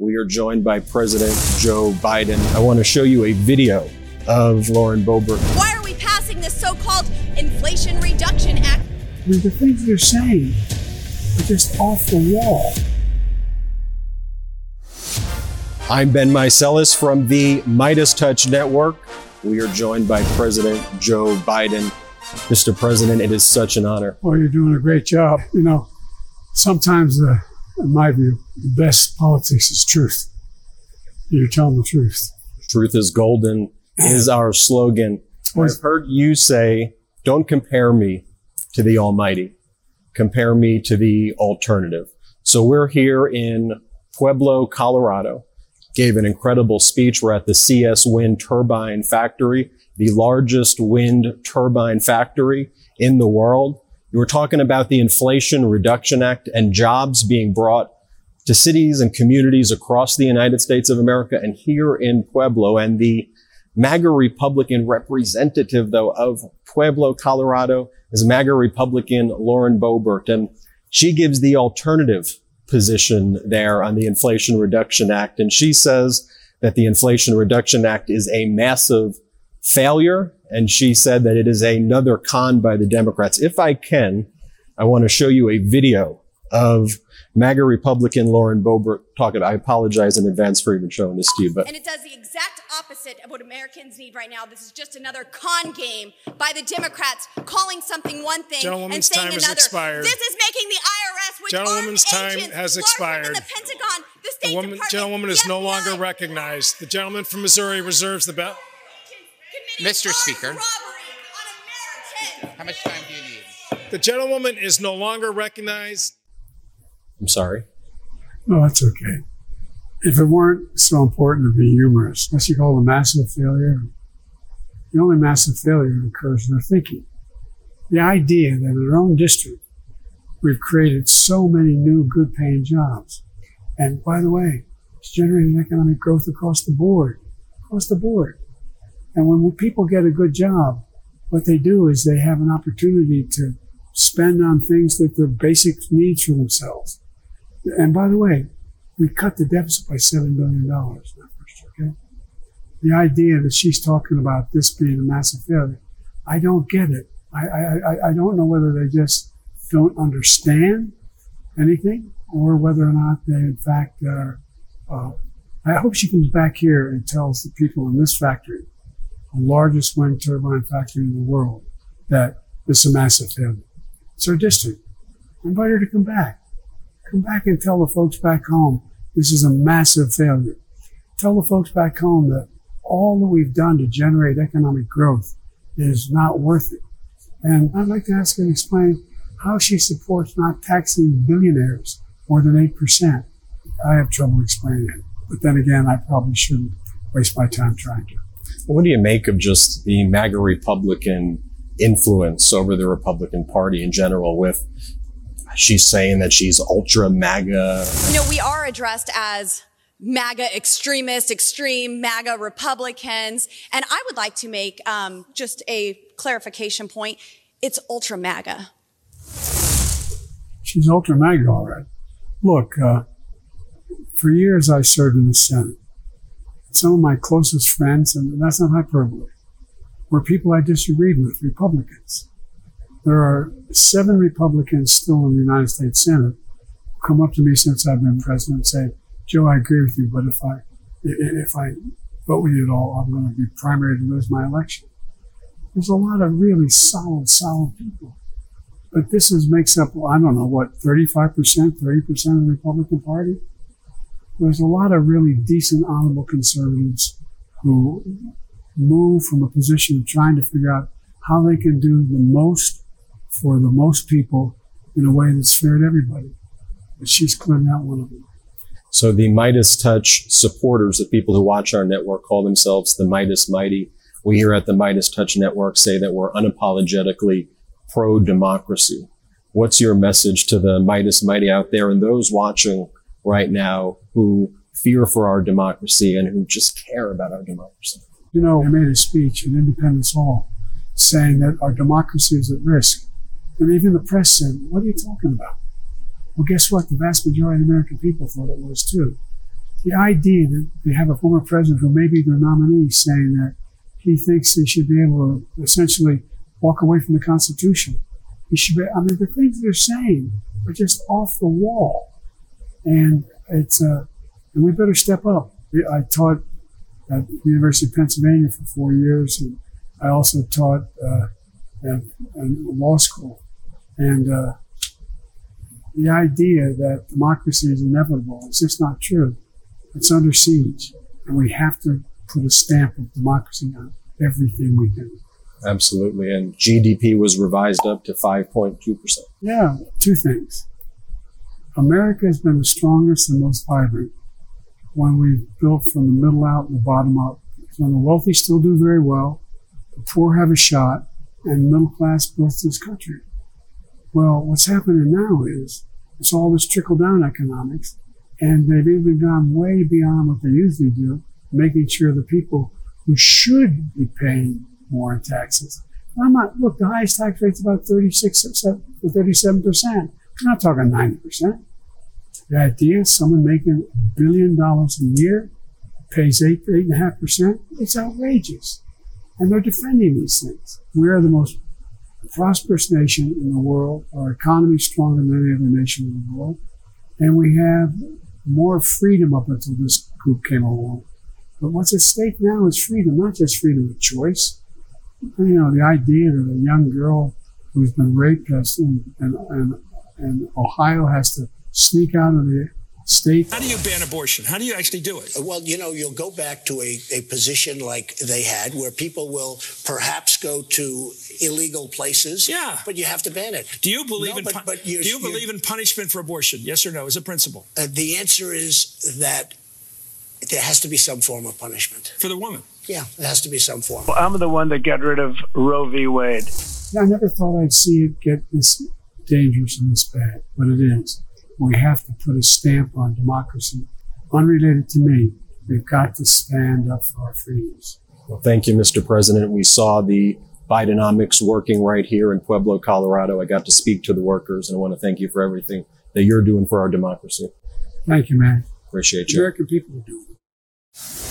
We are joined by President Joe Biden. I want to show you a video of Lauren Boebert. Why are we passing this so called Inflation Reduction Act? I mean, the things you're saying are just off the wall. I'm Ben Meiselas from the MeidasTouch Network. We are joined by President Joe Biden. Mr. President, it is such an honor. Well, you're doing a great job. You know, sometimes, uh, in my view, the best politics is truth. You're telling the truth. Truth is golden is our slogan. I've heard you say, don't compare me to the Almighty. Compare me to the alternative. So we're here in Pueblo, Colorado. Gave an incredible speech. We're at the CS Wind Turbine Factory, the largest wind turbine factory in the world. You were talking about the Inflation Reduction Act and jobs being brought to cities and communities across the United States of America and here in Pueblo. And the MAGA Republican representative, though, of Pueblo, Colorado is MAGA Republican Lauren Boebert. And she gives the alternative position there on the Inflation Reduction Act. And she says that the Inflation Reduction Act is a massive failure. And she said that it is another con by the Democrats. If I can, I want to show you a video of MAGA Republican Lauren Boebert talking. I apologize in advance for even showing this to you, but And it does the exact opposite of what Americans need right now. This is just another con game by the Democrats, calling something one thing and saying time has another. expired. This is making the IRS, which Gentlewoman's armed time agents, has expired. Than the Pentagon, the State The woman, Department, gentlewoman the is no longer recognized. The gentleman from Missouri reserves the belt. Committing Mr. Speaker. robbery on Americans. How much time do you need? The gentlewoman is no longer recognized. I'm sorry. No, that's okay. If it weren't so important to be humorous, what you call a massive failure? The only massive failure occurs in their thinking. The idea that in our own district, we've created so many new good paying jobs. And by the way, it's generating economic growth across the board, across the board. And when people get a good job, what they do is they have an opportunity to spend on things that they're basic needs for themselves. And by the way, we cut the deficit by $7 billion year, okay? The idea that she's talking about this being a massive failure, I don't get it. I, I, I- I don't know whether they just don't understand anything or whether or not they, in fact, are. Uh, I hope she comes back here and tells the people in this factory, the largest wind turbine factory in the world, that this a massive failure. It's our district. Invite her to come back. Come back and tell the folks back home this is a massive failure. Tell the folks back home that all that we've done to generate economic growth is not worth it. And I'd like to ask to explain how she supports not taxing billionaires more than 8%. I have trouble explaining it. But then again, I probably shouldn't waste my time trying to. What do you make of just the MAGA Republican influence over the Republican Party in general with she's saying that she's ultra MAGA. You know, we are addressed as MAGA extremists, extreme MAGA Republicans. And I would like to make um, just a clarification point. It's ultra MAGA. She's ultra MAGA, all right. Look, uh, for years I served in the Senate. Some of my closest friends, and that's not hyperbole, were people I disagreed with, Republicans. There are seven Republicans still in the United States Senate who come up to me since I've been president and say, Joe, I agree with you, but if I if I vote with you at all, I'm going to be primary to lose my election. There's a lot of really solid, solid people. But this is makes up, I don't know, what, 35%, 30% of the Republican Party? There's a lot of really decent, honorable conservatives who move from a position of trying to figure out how they can do the most for the most people in a way that's fair to everybody. But she's clearly not one of them. So the MeidasTouch supporters, the people who watch our network, call themselves the Meidas Mighty. We here at the MeidasTouch Network say that we're unapologetically pro democracy. What's your message to the Meidas Mighty out there and those watching right now who fear for our democracy and who just care about our democracy? You know, I made a speech in Independence Hall saying that our democracy is at risk. And even the press said, What are you talking about? Well, guess what? The vast majority of the American people thought it was too. the idea that we have a former president who may be their nominee saying that he thinks he should be able to essentially walk away from the Constitution. He should be, I mean, the things they're saying are just off the wall. And it's, uh, and we better step up. I taught at the University of Pennsylvania for four years, and I also taught uh, at, at law school. And uh, the idea that democracy is inevitable is just not true. It's under siege, and we have to put a stamp of democracy on everything we do. Absolutely. And GDP was revised up to 5.2%. Yeah, two things. America has been the strongest and most vibrant when we've built from the middle out and the bottom up. When the wealthy still do very well, the poor have a shot, and middle class builds this country. Well, what's happening now is it's all this trickle down economics, and they've even gone way beyond what they usually do, making sure the people who should be paying more in taxes. I'm not, look, the highest tax rate's about 36 to 37%. We're not talking 90%. The idea is someone making a billion dollars a year pays 8 to 8.5%. It's outrageous. And they're defending these things. We are the most prosperous nation in the world. Our economy is stronger than any other nation in the world. And we have more freedom up until this group came along. But what's at stake now is freedom, not just freedom of choice. You know, the idea that a young girl who's been raped has, and, and, and, and Ohio has to sneak out of the state. How do you ban abortion? How do you actually do it? Well, you know, you'll go back to a, a position like they had where people will perhaps go to illegal places. Yeah. But you have to ban it. Do you believe No, in but- pu- but Do you're- you you're- believe in punishment for abortion? Yes or no? As a principle Uh, the answer is that there has to be some form of punishment. for the woman. Yeah, there has to be some form. Well, I'm the one that got rid of Roe v. Wade. I never thought I'd see it get this dangerous and this bad, but it is. We have to put a stamp on democracy. Unrelated to me, we've got to stand up for our freedoms. Well, thank you, Mr. President. We saw the Bidenomics working right here in Pueblo, Colorado. I got to speak to the workers, and I want to thank you for everything that you're doing for our democracy. Thank you, man. Appreciate you. American people are doing it.